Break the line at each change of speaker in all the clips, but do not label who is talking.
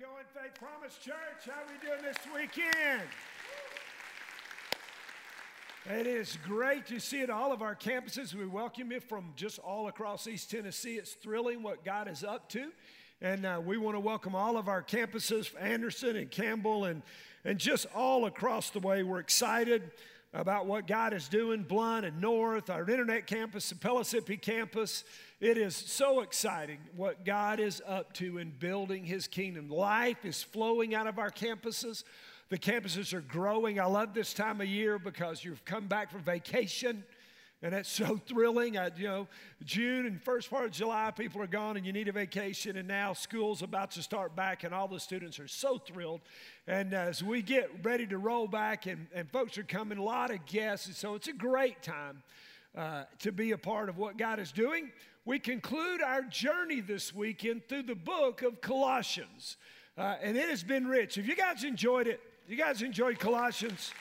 going, Faith Promise Church? How we doing this weekend? It is great to see at all of our campuses. We welcome you from just all across East Tennessee. It's thrilling what God is up to. And uh, we want to welcome all of our campuses, Anderson and Campbell, and, and just all across the way. We're excited about what God is doing, Blount and North, our internet campus, the Pellissippi campus. It is so exciting what God is up to in building His kingdom. Life is flowing out of our campuses. The campuses are growing. I love this time of year because you've come back from vacation. And it's so thrilling. I, you know, June and first part of July, people are gone and you need a vacation. And now school's about to start back, and all the students are so thrilled. And as we get ready to roll back, and, and folks are coming, a lot of guests. And so it's a great time uh, to be a part of what God is doing we conclude our journey this weekend through the book of Colossians. Uh, and it has been rich. Have you guys enjoyed it? You guys enjoyed Colossians?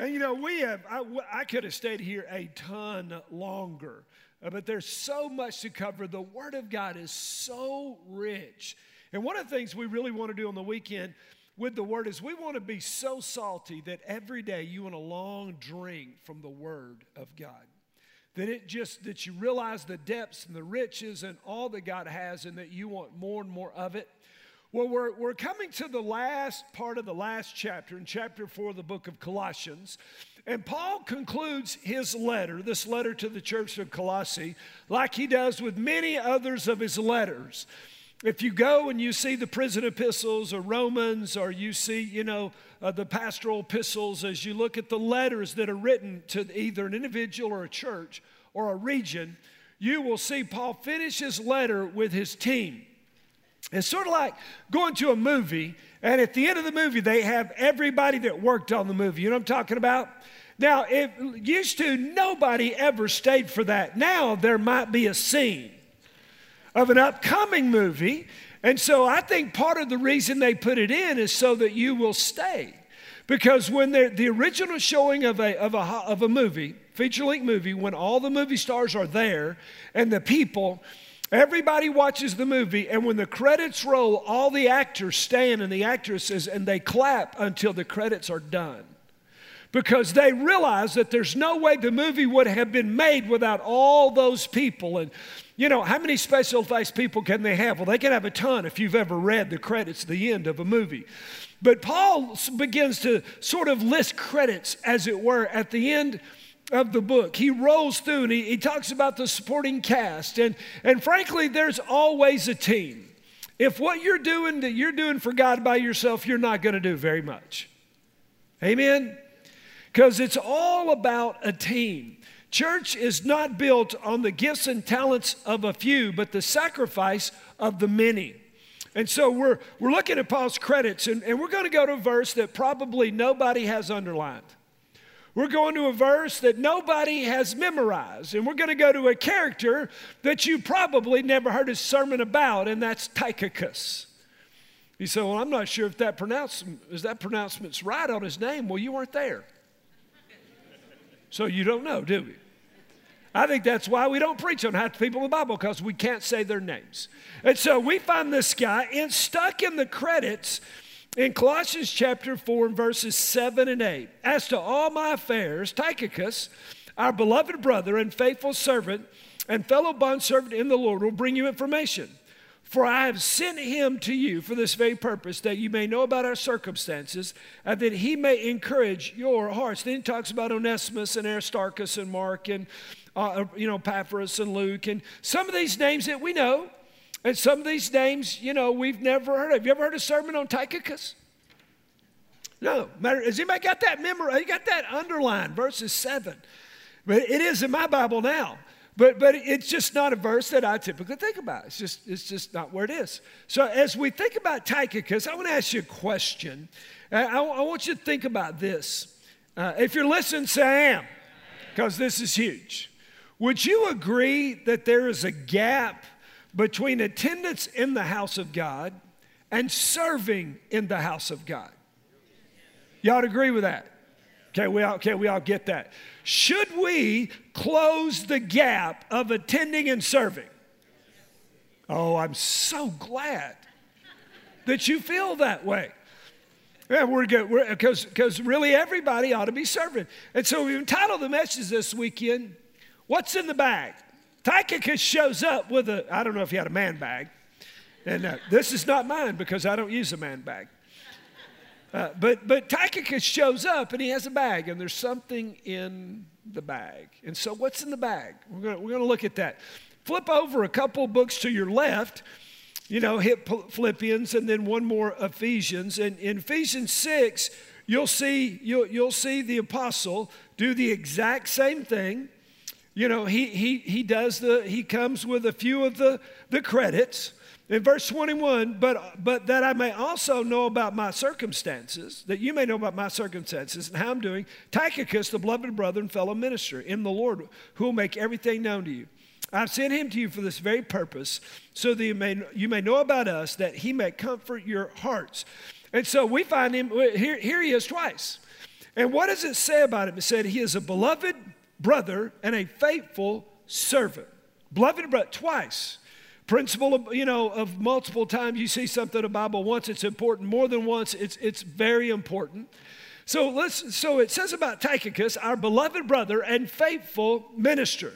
And you know, we have, I, I could have stayed here a ton longer, uh, but there's so much to cover. The Word of God is so rich. And one of the things we really want to do on the weekend with the Word is we want to be so salty that every day you want a long drink from the Word of God that it just that you realize the depths and the riches and all that God has and that you want more and more of it. Well, we're, we're coming to the last part of the last chapter, in chapter four of the book of Colossians. And Paul concludes his letter, this letter to the church of Colossae, like he does with many others of his letters. If you go and you see the prison epistles or Romans, or you see, you know, uh, the pastoral epistles, as you look at the letters that are written to either an individual or a church or a region, you will see Paul finish his letter with his team. It's sort of like going to a movie, and at the end of the movie, they have everybody that worked on the movie. You know what I'm talking about? Now, it used to, nobody ever stayed for that. Now, there might be a scene of an upcoming movie. And so I think part of the reason they put it in is so that you will stay. Because when the original showing of a, of, a, of a movie, feature length movie, when all the movie stars are there and the people, everybody watches the movie, and when the credits roll, all the actors stand and the actresses and they clap until the credits are done because they realize that there's no way the movie would have been made without all those people. And, you know, how many special effects people can they have? Well, they can have a ton if you've ever read the credits, the end of a movie. But Paul begins to sort of list credits, as it were, at the end of the book. He rolls through and he, he talks about the supporting cast. And, and frankly, there's always a team. If what you're doing that you're doing for God by yourself, you're not going to do very much. Amen? because it's all about a team. Church is not built on the gifts and talents of a few, but the sacrifice of the many. And so we're, we're looking at Paul's credits, and, and we're going to go to a verse that probably nobody has underlined. We're going to a verse that nobody has memorized, and we're going to go to a character that you probably never heard a sermon about, and that's Tychicus. You say, Well, I'm not sure if that, pronouncement, is that pronouncement's right on his name. Well, you weren't there. So you don't know, do you? I think that's why we don't preach on half the people in the Bible because we can't say their names. And so we find this guy in, stuck in the credits in Colossians chapter 4 and verses 7 and 8. As to all my affairs, Tychicus, our beloved brother and faithful servant and fellow bondservant in the Lord, will bring you information. For I have sent him to you for this very purpose, that you may know about our circumstances, and that he may encourage your hearts. Then he talks about Onesimus and Aristarchus and Mark and, uh, you know, Epaphras and Luke, and some of these names that we know, and some of these names, you know, we've never heard of. Have you ever heard a sermon on Tychicus? No. Matter, has anybody got that memory? You got that underlined, verses 7. But it is in my Bible now. But, but it's just not a verse that I typically think about. It's just, it's just not where it is. So as we think about Tychicus, I want to ask you a question. I, I want you to think about this. Uh, if you're listening, say I am, because this is huge. Would you agree that there is a gap between attendance in the house of God and serving in the house of God? Y'all agree with that? Okay, we all, okay, we all get that. Should we close the gap of attending and serving? Oh, I'm so glad that you feel that way. Yeah, we're good because because really everybody ought to be serving. And so we've entitled the message this weekend, "What's in the bag?" Tychicus shows up with a I don't know if he had a man bag, and uh, this is not mine because I don't use a man bag. Uh, but but Tychicus shows up and he has a bag and there's something in the bag. And so what's in the bag? We're going we're to look at that. Flip over a couple books to your left. You know, hit Philippians and then one more Ephesians. And in Ephesians 6, you'll see, you'll, you'll see the apostle do the exact same thing. You know, he, he, he does the, he comes with a few of the, the credits. In verse 21, but, but that I may also know about my circumstances, that you may know about my circumstances and how I'm doing, Tychicus, the beloved brother and fellow minister in the Lord, who will make everything known to you. I've sent him to you for this very purpose, so that you may, you may know about us, that he may comfort your hearts. And so we find him, here, here he is twice. And what does it say about him? It said he is a beloved brother and a faithful servant. Beloved brother, twice principle of, you know, of multiple times you see something in the Bible once, it's important. More than once, it's, it's very important. So let's so it says about Tychicus, our beloved brother and faithful minister.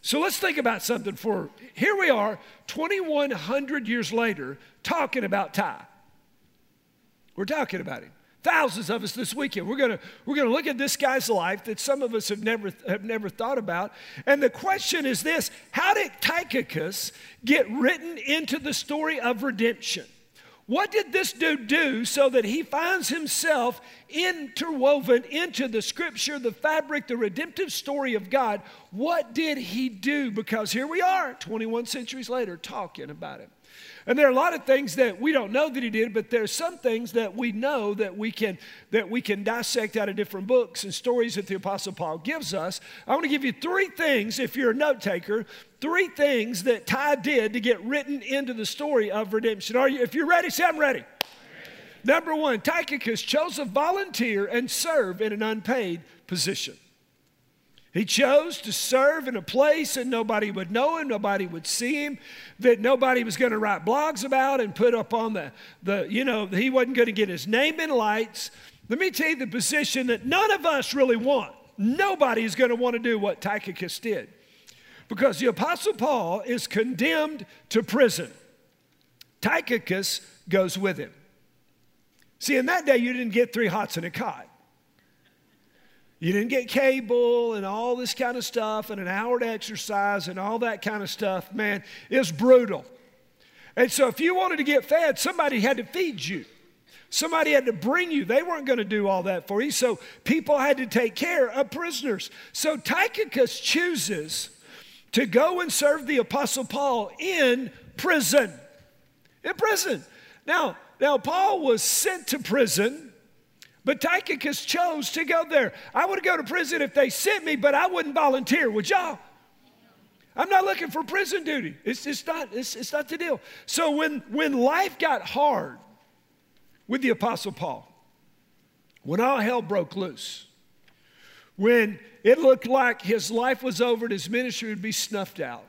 So let's think about something for here we are, 2,100 years later, talking about Ty. We're talking about him. Thousands of us this weekend. We're gonna, we're gonna look at this guy's life that some of us have never, have never thought about. And the question is this How did Tychicus get written into the story of redemption? What did this dude do so that he finds himself interwoven into the scripture, the fabric, the redemptive story of God? What did he do? Because here we are, 21 centuries later, talking about it. And there are a lot of things that we don't know that he did, but there's some things that we know that we can that we can dissect out of different books and stories that the apostle Paul gives us. I want to give you three things if you're a note taker, three things that Ty did to get written into the story of redemption. Are you if you're ready, say I'm ready. Number 1, Tychicus chose to volunteer and serve in an unpaid position. He chose to serve in a place that nobody would know him, nobody would see him, that nobody was going to write blogs about and put up on the, the you know, he wasn't going to get his name in lights. Let me tell you the position that none of us really want. Nobody is going to want to do what Tychicus did. Because the Apostle Paul is condemned to prison. Tychicus goes with him. See, in that day, you didn't get three hots and a cot. You didn't get cable and all this kind of stuff and an hour to exercise and all that kind of stuff. Man, it's brutal. And so if you wanted to get fed, somebody had to feed you. Somebody had to bring you. They weren't going to do all that for you. So people had to take care of prisoners. So Tychicus chooses to go and serve the Apostle Paul in prison. In prison. Now, now Paul was sent to prison but Tychicus chose to go there. I would go to prison if they sent me, but I wouldn't volunteer. Would y'all? I'm not looking for prison duty. It's, it's, not, it's, it's not the deal. So when, when life got hard with the Apostle Paul, when all hell broke loose, when it looked like his life was over and his ministry would be snuffed out,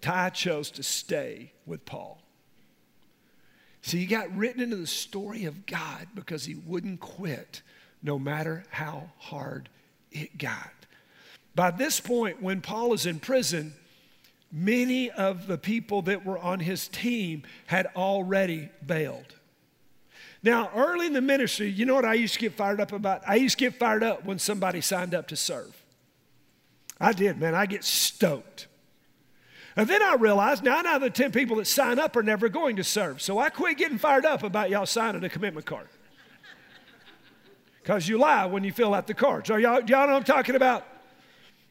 Ty chose to stay with Paul. So he got written into the story of God because he wouldn't quit no matter how hard it got. By this point, when Paul is in prison, many of the people that were on his team had already bailed. Now, early in the ministry, you know what I used to get fired up about? I used to get fired up when somebody signed up to serve. I did, man. I get stoked. And then I realized nine out of the 10 people that sign up are never going to serve. So I quit getting fired up about y'all signing a commitment card. Because you lie when you fill out the cards. Are y'all, y'all know what I'm talking about?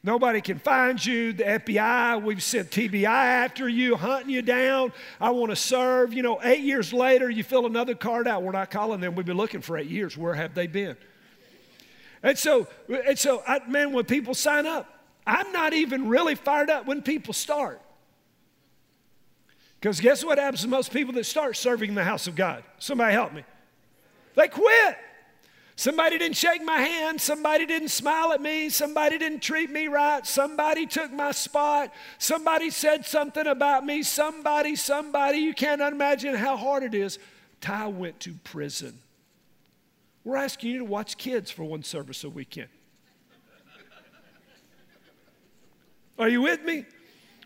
Nobody can find you. The FBI, we've sent TBI after you, hunting you down. I want to serve. You know, eight years later, you fill another card out. We're not calling them. We've been looking for eight years. Where have they been? And so, and so I, man, when people sign up, I'm not even really fired up when people start. Because guess what happens to most people that start serving in the house of God? Somebody help me. They quit. Somebody didn't shake my hand. Somebody didn't smile at me. Somebody didn't treat me right. Somebody took my spot. Somebody said something about me. Somebody, somebody. You can't imagine how hard it is. Ty went to prison. We're asking you to watch kids for one service a weekend. Are you with me?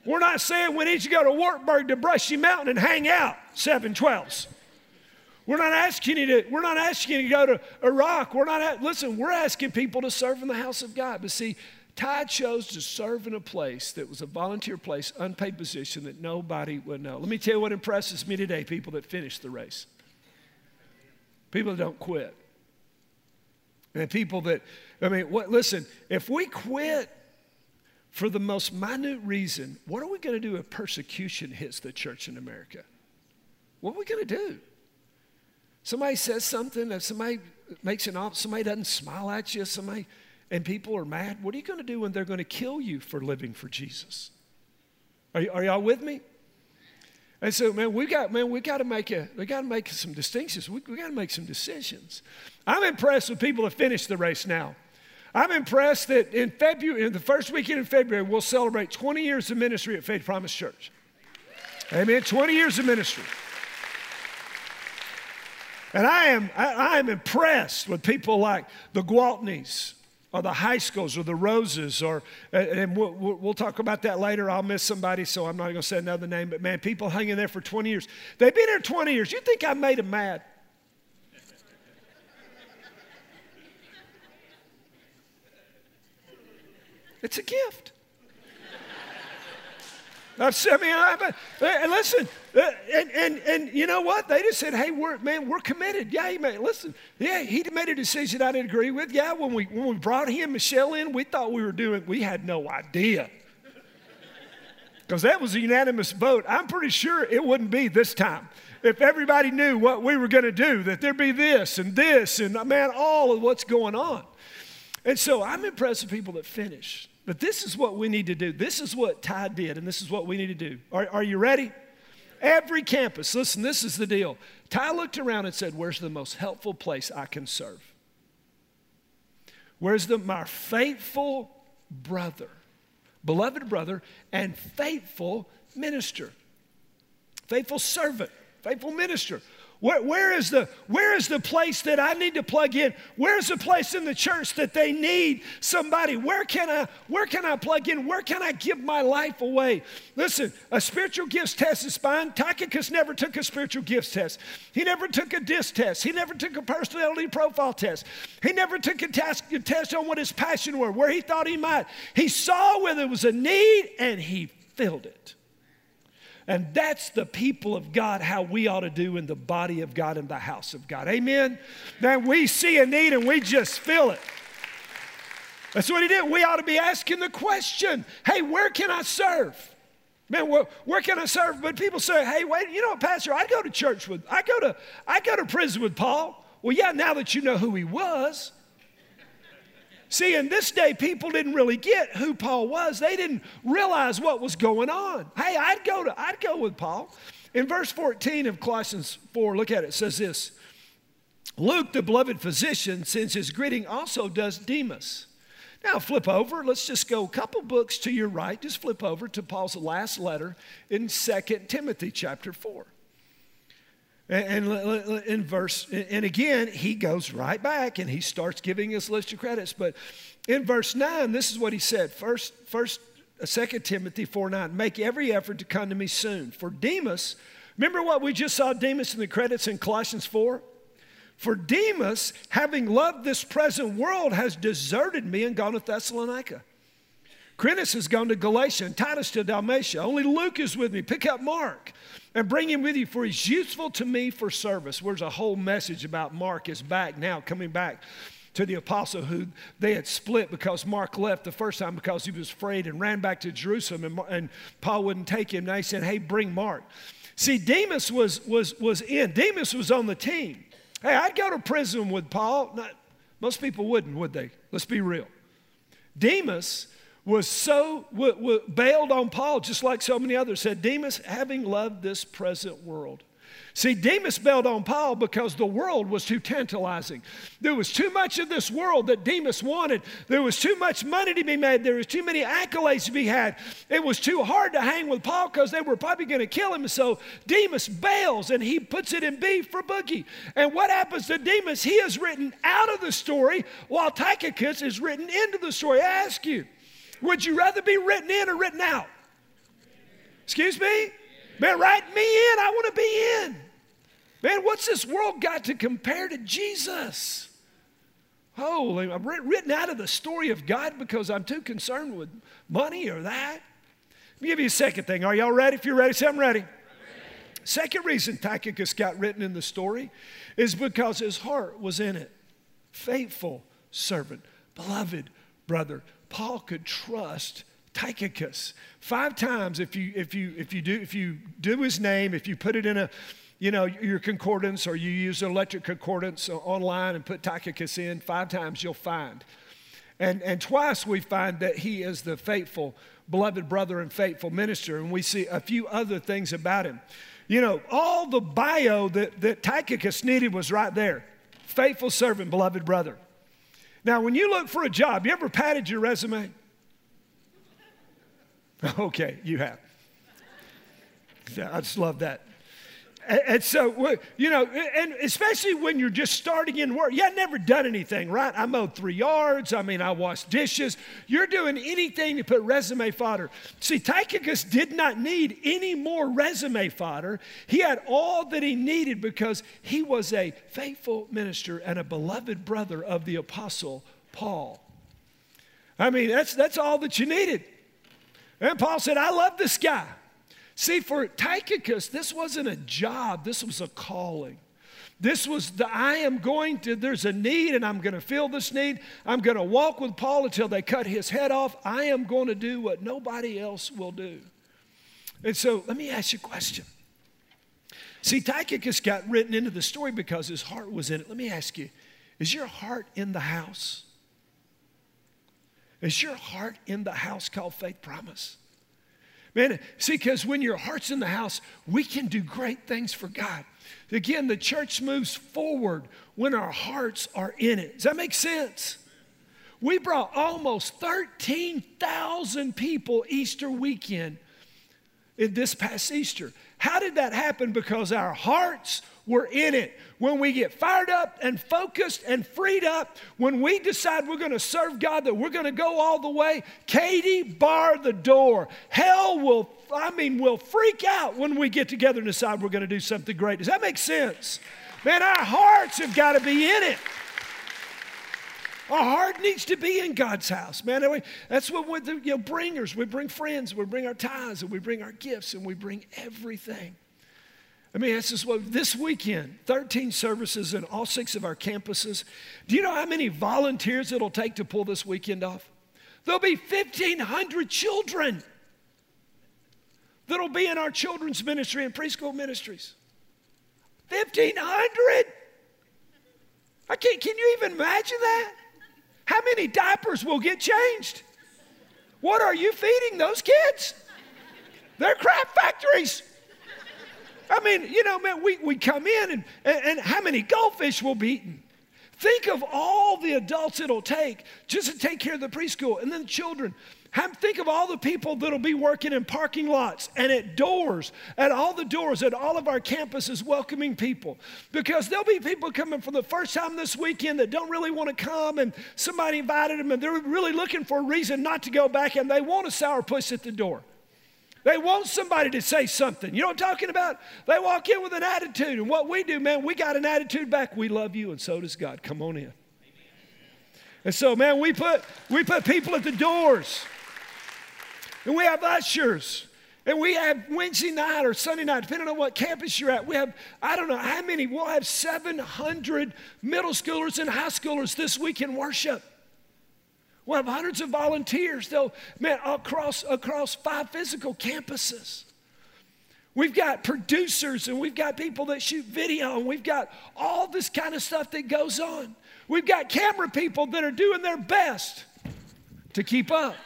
We're not saying we need to go to Wartburg to Brushy Mountain and hang out, 712s. We're not asking you to, we're not asking you to go to Iraq. We're not, listen, we're asking people to serve in the house of God. But see, Ty chose to serve in a place that was a volunteer place, unpaid position that nobody would know. Let me tell you what impresses me today people that finish the race, people that don't quit. And people that, I mean, what, listen, if we quit for the most minute reason, what are we going to do if persecution hits the church in America? What are we going to do? Somebody says something, if somebody makes an op, somebody doesn't smile at you, somebody, and people are mad. What are you going to do when they're going to kill you for living for Jesus? Are, are y'all with me? And so, man, we got man, we got to make a we got to make some distinctions. We, we got to make some decisions. I'm impressed with people that finish the race now. I'm impressed that in February, in the first weekend in February, we'll celebrate 20 years of ministry at Faith Promise Church. Amen. 20 years of ministry. And I am, I, I am impressed with people like the Gwaltneys or the high schools or the Roses, or, and we'll, we'll talk about that later. I'll miss somebody, so I'm not going to say another name, but man, people hanging there for 20 years. They've been here 20 years. You think I made them mad? It's a gift. I mean, I, and listen, uh, and, and, and you know what? They just said, hey, we're, man, we're committed. Yeah, he made, listen, yeah, he made a decision I didn't agree with. Yeah, when we, when we brought him, Michelle in, we thought we were doing, we had no idea. Because that was a unanimous vote. I'm pretty sure it wouldn't be this time. If everybody knew what we were going to do, that there'd be this and this and, man, all of what's going on. And so I'm impressed with people that finish. But this is what we need to do. This is what Ty did, and this is what we need to do. Are, are you ready? Every campus, listen, this is the deal. Ty looked around and said, Where's the most helpful place I can serve? Where's the, my faithful brother, beloved brother, and faithful minister? Faithful servant, faithful minister. Where, where, is the, where is the place that I need to plug in? Where's the place in the church that they need somebody? Where can I, where can I plug in? Where can I give my life away? Listen, a spiritual gifts test is fine. Tychicus never took a spiritual gifts test. He never took a DISC test. He never took a personality profile test. He never took a, task, a test on what his passion were, where he thought he might. He saw where there was a need and he filled it. And that's the people of God, how we ought to do in the body of God in the house of God. Amen? That we see a need and we just fill it. That's what he did. We ought to be asking the question hey, where can I serve? Man, where, where, can I serve? But people say, hey, wait, you know what, Pastor, I go to church with, I go to, I go to prison with Paul. Well, yeah, now that you know who he was. See, in this day, people didn't really get who Paul was. They didn't realize what was going on. Hey, I'd go to, I'd go with Paul. In verse 14 of Colossians 4, look at it, it says this. Luke, the beloved physician, sends his greeting also does Demas. Now flip over. Let's just go a couple books to your right. Just flip over to Paul's last letter in 2 Timothy chapter 4. And in verse, and again, he goes right back and he starts giving his list of credits. But in verse 9, this is what he said. First, first, 2 uh, Timothy 4 9, make every effort to come to me soon. For Demas, remember what we just saw Demas in the credits in Colossians 4? For Demas, having loved this present world, has deserted me and gone to Thessalonica. Crescens has gone to Galatia and Titus to Dalmatia. Only Luke is with me. Pick up Mark and bring him with you, for he's useful to me for service. Where's a whole message about Mark is back now, coming back to the apostle who they had split because Mark left the first time because he was afraid and ran back to Jerusalem and, and Paul wouldn't take him. Now he said, hey, bring Mark. See, Demas was, was, was in. Demas was on the team. Hey, I'd go to prison with Paul. Not, most people wouldn't, would they? Let's be real. Demas was so w- w- bailed on Paul, just like so many others said, Demas, having loved this present world. See, Demas bailed on Paul because the world was too tantalizing. There was too much of this world that Demas wanted. There was too much money to be made. There was too many accolades to be had. It was too hard to hang with Paul because they were probably going to kill him. So Demas bails and he puts it in B for boogie. And what happens to Demas? He is written out of the story while Tychicus is written into the story. I ask you, would you rather be written in or written out? Excuse me? Man, write me in. I want to be in. Man, what's this world got to compare to Jesus? Holy, I'm written out of the story of God because I'm too concerned with money or that. Let me give you a second thing. Are y'all ready? If you're ready, say I'm ready. ready. Second reason Tychicus got written in the story is because his heart was in it. Faithful servant, beloved brother. Paul could trust Tychicus. Five times if you if you if you do if you do his name, if you put it in a you know, your concordance or you use an electric concordance online and put Tychicus in, five times you'll find. And, and twice we find that he is the faithful, beloved brother and faithful minister. And we see a few other things about him. You know, all the bio that, that Tychicus needed was right there faithful servant, beloved brother. Now, when you look for a job, you ever padded your resume? Okay, you have. I just love that. And so, you know, and especially when you're just starting in work, you have never done anything, right? I mowed three yards. I mean, I washed dishes. You're doing anything to put resume fodder. See, Tychicus did not need any more resume fodder. He had all that he needed because he was a faithful minister and a beloved brother of the apostle Paul. I mean, that's, that's all that you needed. And Paul said, I love this guy. See, for Tychicus, this wasn't a job, this was a calling. This was the I am going to, there's a need and I'm going to fill this need. I'm going to walk with Paul until they cut his head off. I am going to do what nobody else will do. And so let me ask you a question. See, Tychicus got written into the story because his heart was in it. Let me ask you is your heart in the house? Is your heart in the house called Faith Promise? Man, see, because when your heart's in the house, we can do great things for God. Again, the church moves forward when our hearts are in it. Does that make sense? We brought almost 13,000 people Easter weekend in this past Easter. How did that happen? Because our hearts were in it. When we get fired up and focused and freed up, when we decide we're going to serve God, that we're going to go all the way, Katie, bar the door. Hell will, I mean, will freak out when we get together and decide we're going to do something great. Does that make sense? Man, our hearts have got to be in it. Our heart needs to be in God's house, man. That's what we're the you know, bringers. We bring friends, we bring our tithes, and we bring our gifts, and we bring everything. I mean, this is what this weekend, 13 services in all six of our campuses. Do you know how many volunteers it'll take to pull this weekend off? There'll be 1,500 children that'll be in our children's ministry and preschool ministries. 1,500! I can't, can you even imagine that? How many diapers will get changed? What are you feeding those kids? They're crap factories. I mean, you know, man, we, we come in and, and, and how many goldfish will be eaten? Think of all the adults it'll take just to take care of the preschool and then the children. Think of all the people that'll be working in parking lots and at doors, at all the doors, at all of our campuses, welcoming people. Because there'll be people coming for the first time this weekend that don't really want to come, and somebody invited them, and they're really looking for a reason not to go back, and they want a sourpuss at the door. They want somebody to say something. You know what I'm talking about? They walk in with an attitude. And what we do, man, we got an attitude back. We love you, and so does God. Come on in. And so, man, we put, we put people at the doors. And we have ushers. And we have Wednesday night or Sunday night, depending on what campus you're at. We have, I don't know how many, we'll have 700 middle schoolers and high schoolers this week in worship. We'll have hundreds of volunteers. They'll, man, across, across five physical campuses. We've got producers and we've got people that shoot video and we've got all this kind of stuff that goes on. We've got camera people that are doing their best to keep up.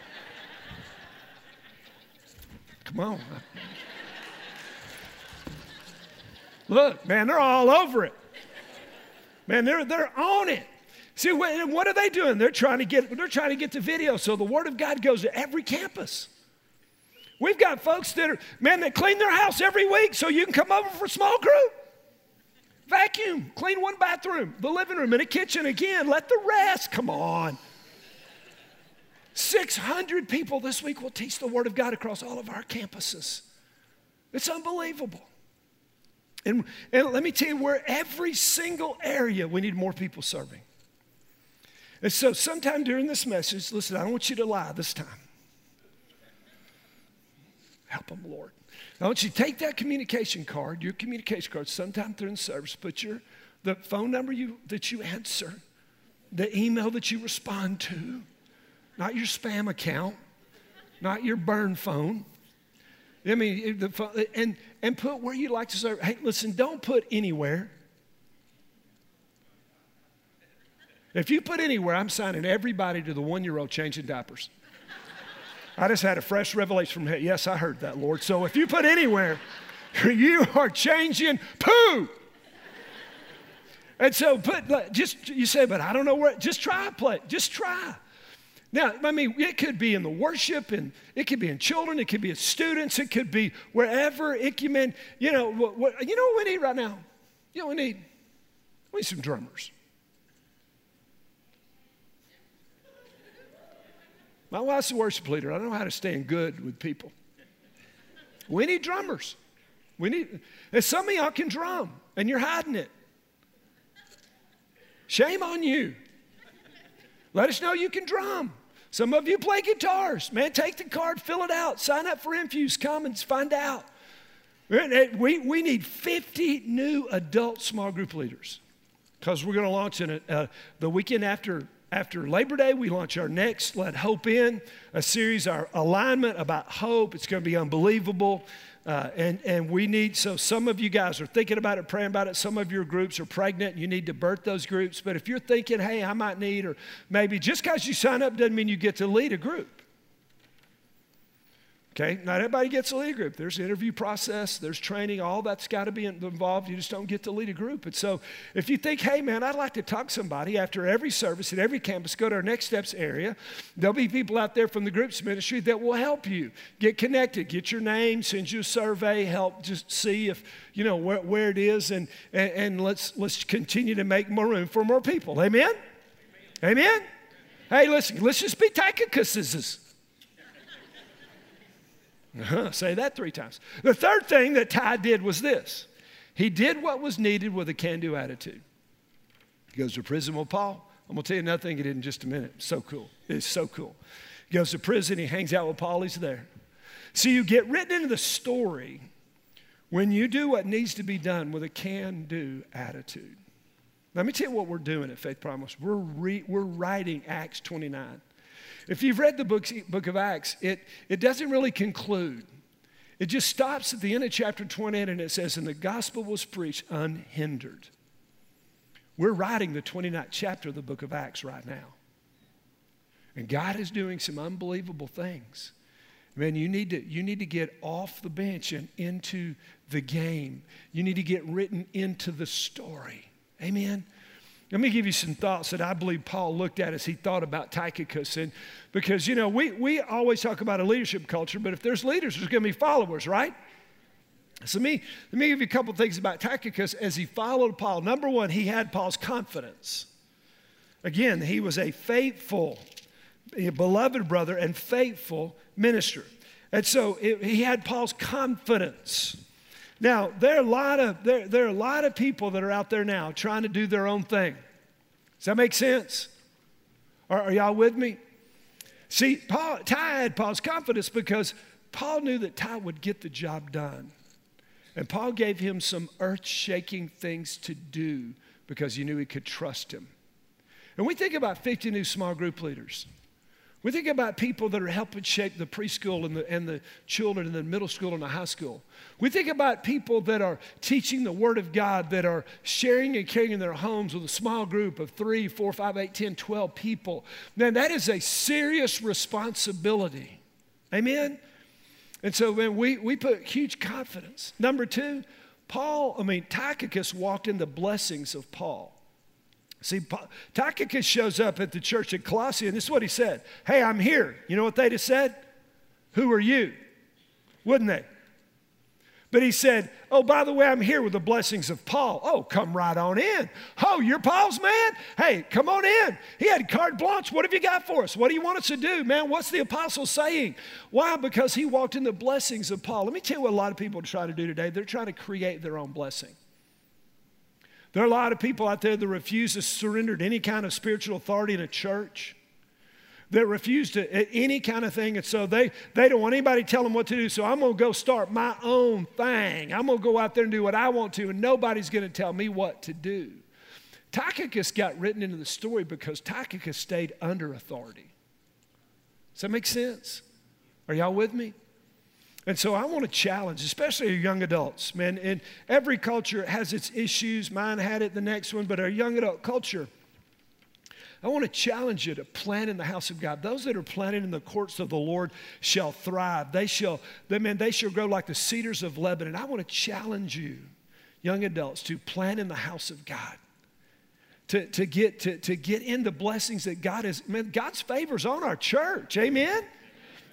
Come on. Look, man, they're all over it. Man, they're, they're on it. See, what, are they doing? They're trying to get they're trying to get the video so the Word of God goes to every campus. We've got folks that are, man, that clean their house every week so you can come over for a small group. Vacuum, clean one bathroom, the living room, and a kitchen again. Let the rest, come on. 600 people this week will teach the Word of God across all of our campuses. It's unbelievable. And, and let me tell you, where every single area we need more people serving. And so, sometime during this message, listen, I don't want you to lie this time. Help them, Lord. I want you to take that communication card, your communication card, sometime during service, put your the phone number you, that you answer, the email that you respond to, not your spam account, not your burn phone. I mean, the, and, and put where you'd like to serve. Hey, listen, don't put anywhere. If you put anywhere, I'm signing everybody to the one year old changing diapers. I just had a fresh revelation from heaven. Yes, I heard that, Lord. So if you put anywhere, you are changing poo. And so put just you say, but I don't know where. Just try play. Just try. Now, I mean, it could be in the worship, and it could be in children, it could be in students, it could be wherever. It can you know, what, what, you know what we need right now? You know what we need? We need some drummers. My wife's a worship leader. I don't know how to stand good with people. We need drummers. We need, and some of y'all can drum, and you're hiding it. Shame on you. Let us know you can drum. Some of you play guitars. Man, take the card, fill it out, sign up for Infuse, come and find out. We, we need 50 new adult small group leaders because we're going to launch in a, uh, the weekend after after Labor Day, we launch our next Let Hope In, a series, our alignment about hope. It's going to be unbelievable. Uh, and, and we need, so some of you guys are thinking about it, praying about it. Some of your groups are pregnant. You need to birth those groups. But if you're thinking, hey, I might need, or maybe just because you sign up doesn't mean you get to lead a group. Okay, not everybody gets a lead group. There's interview process, there's training, all that's got to be involved. You just don't get to lead a group. And so if you think, hey man, I'd like to talk to somebody after every service at every campus, go to our next steps area. There'll be people out there from the groups ministry that will help you get connected, get your name, send you a survey, help just see if you know where, where it is, and, and, and let's let's continue to make more room for more people. Amen. Amen. Amen? Hey, listen, let's just be Tychicus's. Uh-huh, say that three times. The third thing that Ty did was this he did what was needed with a can do attitude. He goes to prison with Paul. I'm going to tell you another thing he did in just a minute. So cool. It's so cool. He goes to prison, he hangs out with Paul, he's there. So you get written into the story when you do what needs to be done with a can do attitude. Let me tell you what we're doing at Faith Promise. We're, re, we're writing Acts 29. If you've read the book, book of Acts, it, it doesn't really conclude. It just stops at the end of chapter 28 and it says, And the gospel was preached unhindered. We're writing the 29th chapter of the book of Acts right now. And God is doing some unbelievable things. Man, you need to, you need to get off the bench and into the game. You need to get written into the story. Amen. Let me give you some thoughts that I believe Paul looked at as he thought about Tychicus. And because, you know, we, we always talk about a leadership culture, but if there's leaders, there's going to be followers, right? So me, let me give you a couple things about Tychicus as he followed Paul. Number one, he had Paul's confidence. Again, he was a faithful, a beloved brother and faithful minister. And so it, he had Paul's confidence. Now, there are, a lot of, there, there are a lot of people that are out there now trying to do their own thing. Does that make sense? Are, are y'all with me? See, Paul, Ty had Paul's confidence because Paul knew that Ty would get the job done. And Paul gave him some earth shaking things to do because he knew he could trust him. And we think about 50 new small group leaders. We think about people that are helping shape the preschool and the, and the children in the middle school and the high school. We think about people that are teaching the Word of God, that are sharing and caring in their homes with a small group of three, four, five, eight, ten, twelve people. Man, that is a serious responsibility. Amen? And so, man, we, we put huge confidence. Number two, Paul, I mean, Tychicus walked in the blessings of Paul. See, Tychicus shows up at the church at Colossae, and this is what he said Hey, I'm here. You know what they'd have said? Who are you? Wouldn't they? But he said, Oh, by the way, I'm here with the blessings of Paul. Oh, come right on in. Oh, you're Paul's man? Hey, come on in. He had carte blanche. What have you got for us? What do you want us to do, man? What's the apostle saying? Why? Because he walked in the blessings of Paul. Let me tell you what a lot of people try to do today. They're trying to create their own blessing. There are a lot of people out there that refuse to surrender to any kind of spiritual authority in a church that refuse to any kind of thing. And so they, they don't want anybody to tell them what to do. So I'm going to go start my own thing. I'm going to go out there and do what I want to, and nobody's going to tell me what to do. Tychicus got written into the story because Tychicus stayed under authority. Does that make sense? Are y'all with me? And so I want to challenge, especially young adults, man. And every culture has its issues. Mine had it, the next one, but our young adult culture I want to challenge you to plant in the house of God. Those that are planted in the courts of the Lord shall thrive. They shall, they, man, they shall grow like the cedars of Lebanon. I want to challenge you, young adults, to plant in the house of God. To, to, get, to, to get in the blessings that God has, man, God's favors on our church. Amen?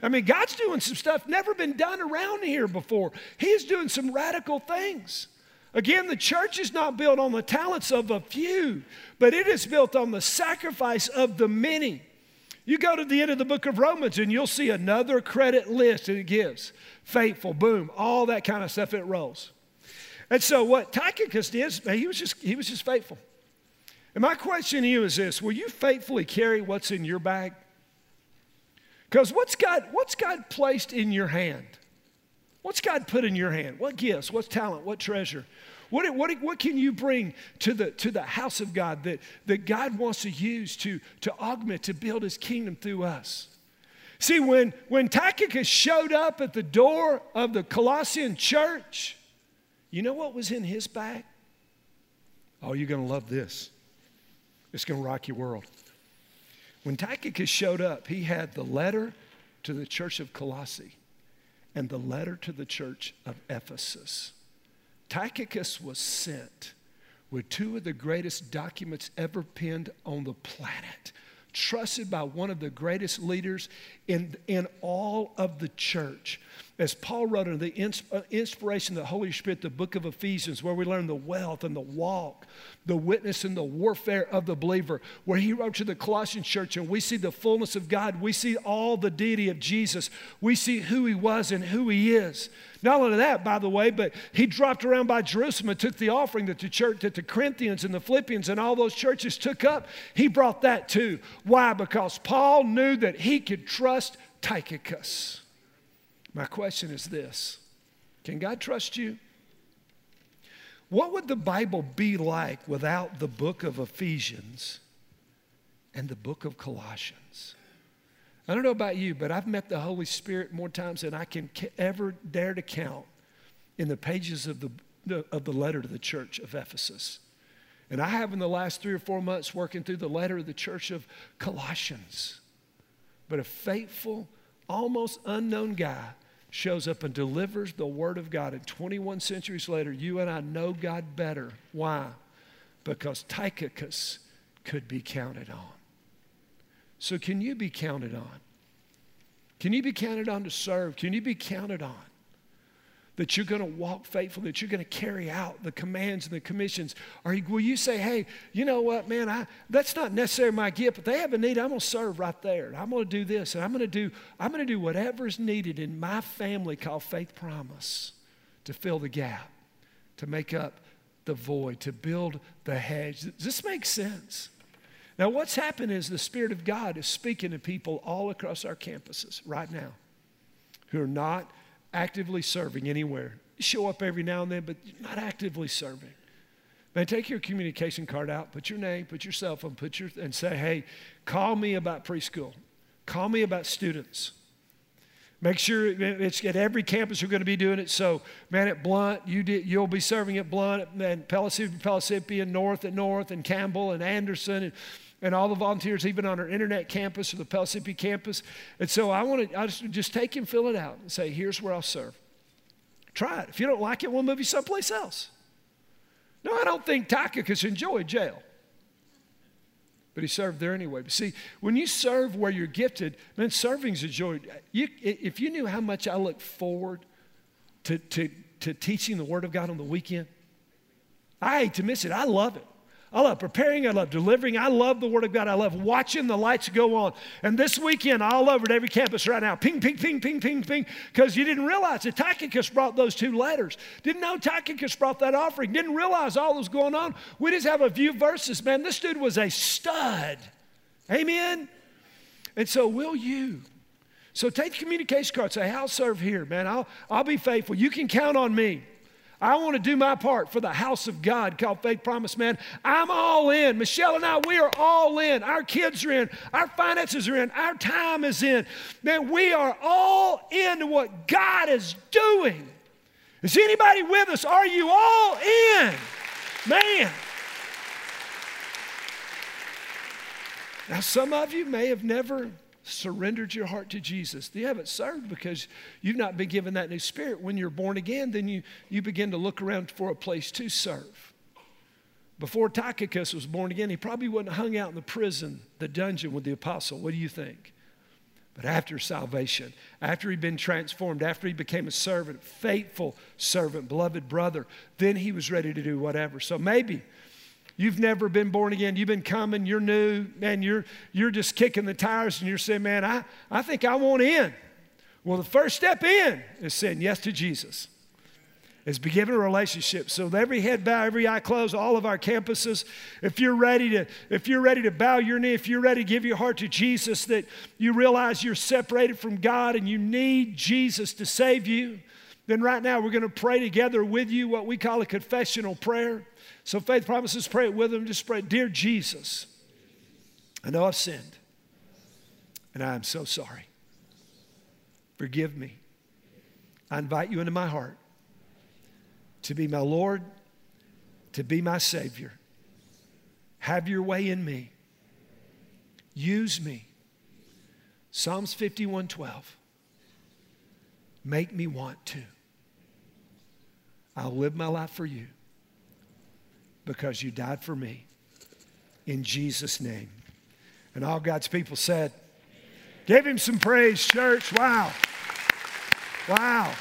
I mean, God's doing some stuff never been done around here before. He is doing some radical things. Again, the church is not built on the talents of a few, but it is built on the sacrifice of the many. You go to the end of the book of Romans and you'll see another credit list that it gives faithful, boom, all that kind of stuff, it rolls. And so, what Tychicus did, he was just, he was just faithful. And my question to you is this Will you faithfully carry what's in your bag? Because what's God, what's God placed in your hand? What's God put in your hand? What gifts? What talent? What treasure? What, what, what can you bring to the, to the house of God that, that God wants to use to, to augment, to build his kingdom through us? See, when, when Tychicus showed up at the door of the Colossian church, you know what was in his bag? Oh, you're going to love this. It's going to rock your world. When Tychicus showed up, he had the letter to the church of Colossae and the letter to the church of Ephesus. Tychicus was sent with two of the greatest documents ever penned on the planet, trusted by one of the greatest leaders in, in all of the church as Paul wrote in the uh, inspiration of the Holy Spirit, the book of Ephesians, where we learn the wealth and the walk, the witness and the warfare of the believer, where he wrote to the Colossian church, and we see the fullness of God. We see all the deity of Jesus. We see who he was and who he is. Not only that, by the way, but he dropped around by Jerusalem and took the offering that the church, that the Corinthians and the Philippians and all those churches took up. He brought that too. Why? Because Paul knew that he could trust Tychicus. My question is this Can God trust you? What would the Bible be like without the book of Ephesians and the book of Colossians? I don't know about you, but I've met the Holy Spirit more times than I can ever dare to count in the pages of the, of the letter to the church of Ephesus. And I have in the last three or four months working through the letter of the church of Colossians. But a faithful, almost unknown guy shows up and delivers the Word of God. And 21 centuries later, you and I know God better. Why? Because Tychicus could be counted on. So, can you be counted on? Can you be counted on to serve? Can you be counted on? That you're going to walk faithful, that you're going to carry out the commands and the commissions? Or will you say, hey, you know what, man, I, that's not necessarily my gift, but they have a need, I'm going to serve right there. I'm going to do this, and I'm going to do, I'm going to do whatever is needed in my family called Faith Promise to fill the gap, to make up the void, to build the hedge. Does this make sense? Now, what's happened is the Spirit of God is speaking to people all across our campuses right now who are not actively serving anywhere. Show up every now and then, but you're not actively serving. Man, take your communication card out, put your name, put your cell phone, put your, and say, hey, call me about preschool. Call me about students. Make sure it's at every campus we're going to be doing it. So, man, at Blount, you did, you'll be serving at Blount and Pellissippi, Pellissippi, and North at North, and Campbell and Anderson. And, and all the volunteers, even on our internet campus or the Pellissippi campus. And so I want to I just, just take and fill it out and say, here's where I'll serve. Try it. If you don't like it, we'll move you someplace else. No, I don't think Tychicus enjoyed jail. But he served there anyway. But see, when you serve where you're gifted, man, serving's a joy. You, if you knew how much I look forward to, to, to teaching the Word of God on the weekend, I hate to miss it. I love it. I love preparing. I love delivering. I love the Word of God. I love watching the lights go on. And this weekend, all over at every campus right now, ping, ping, ping, ping, ping, ping, because you didn't realize that Tychicus brought those two letters. Didn't know Tychicus brought that offering. Didn't realize all was going on. We just have a few verses, man. This dude was a stud. Amen? And so, will you? So take the communication card. Say, I'll serve here, man. I'll, I'll be faithful. You can count on me. I want to do my part for the house of God called Faith Promise Man. I'm all in. Michelle and I, we are all in. Our kids are in. Our finances are in. Our time is in. Man, we are all into what God is doing. Is anybody with us? Are you all in? Man. Now, some of you may have never surrendered your heart to Jesus. You haven't served because you've not been given that new spirit. When you're born again, then you, you begin to look around for a place to serve. Before Tychicus was born again, he probably wouldn't have hung out in the prison, the dungeon with the apostle. What do you think? But after salvation, after he'd been transformed, after he became a servant, faithful servant, beloved brother, then he was ready to do whatever. So maybe You've never been born again. You've been coming, you're new, man, you're, you're just kicking the tires and you're saying, man, I, I think I want in. Well, the first step in is saying yes to Jesus. Is beginning a relationship. So every head bow, every eye closed, all of our campuses. If you're ready to, if you're ready to bow your knee, if you're ready to give your heart to Jesus, that you realize you're separated from God and you need Jesus to save you, then right now we're going to pray together with you what we call a confessional prayer. So faith promises, pray it with them. Just pray, Dear Jesus, I know I've sinned, and I am so sorry. Forgive me. I invite you into my heart to be my Lord, to be my Savior. Have your way in me. Use me. Psalms 51 12. Make me want to. I'll live my life for you because you died for me. In Jesus' name. And all God's people said, Give him some praise, church. Wow. Wow.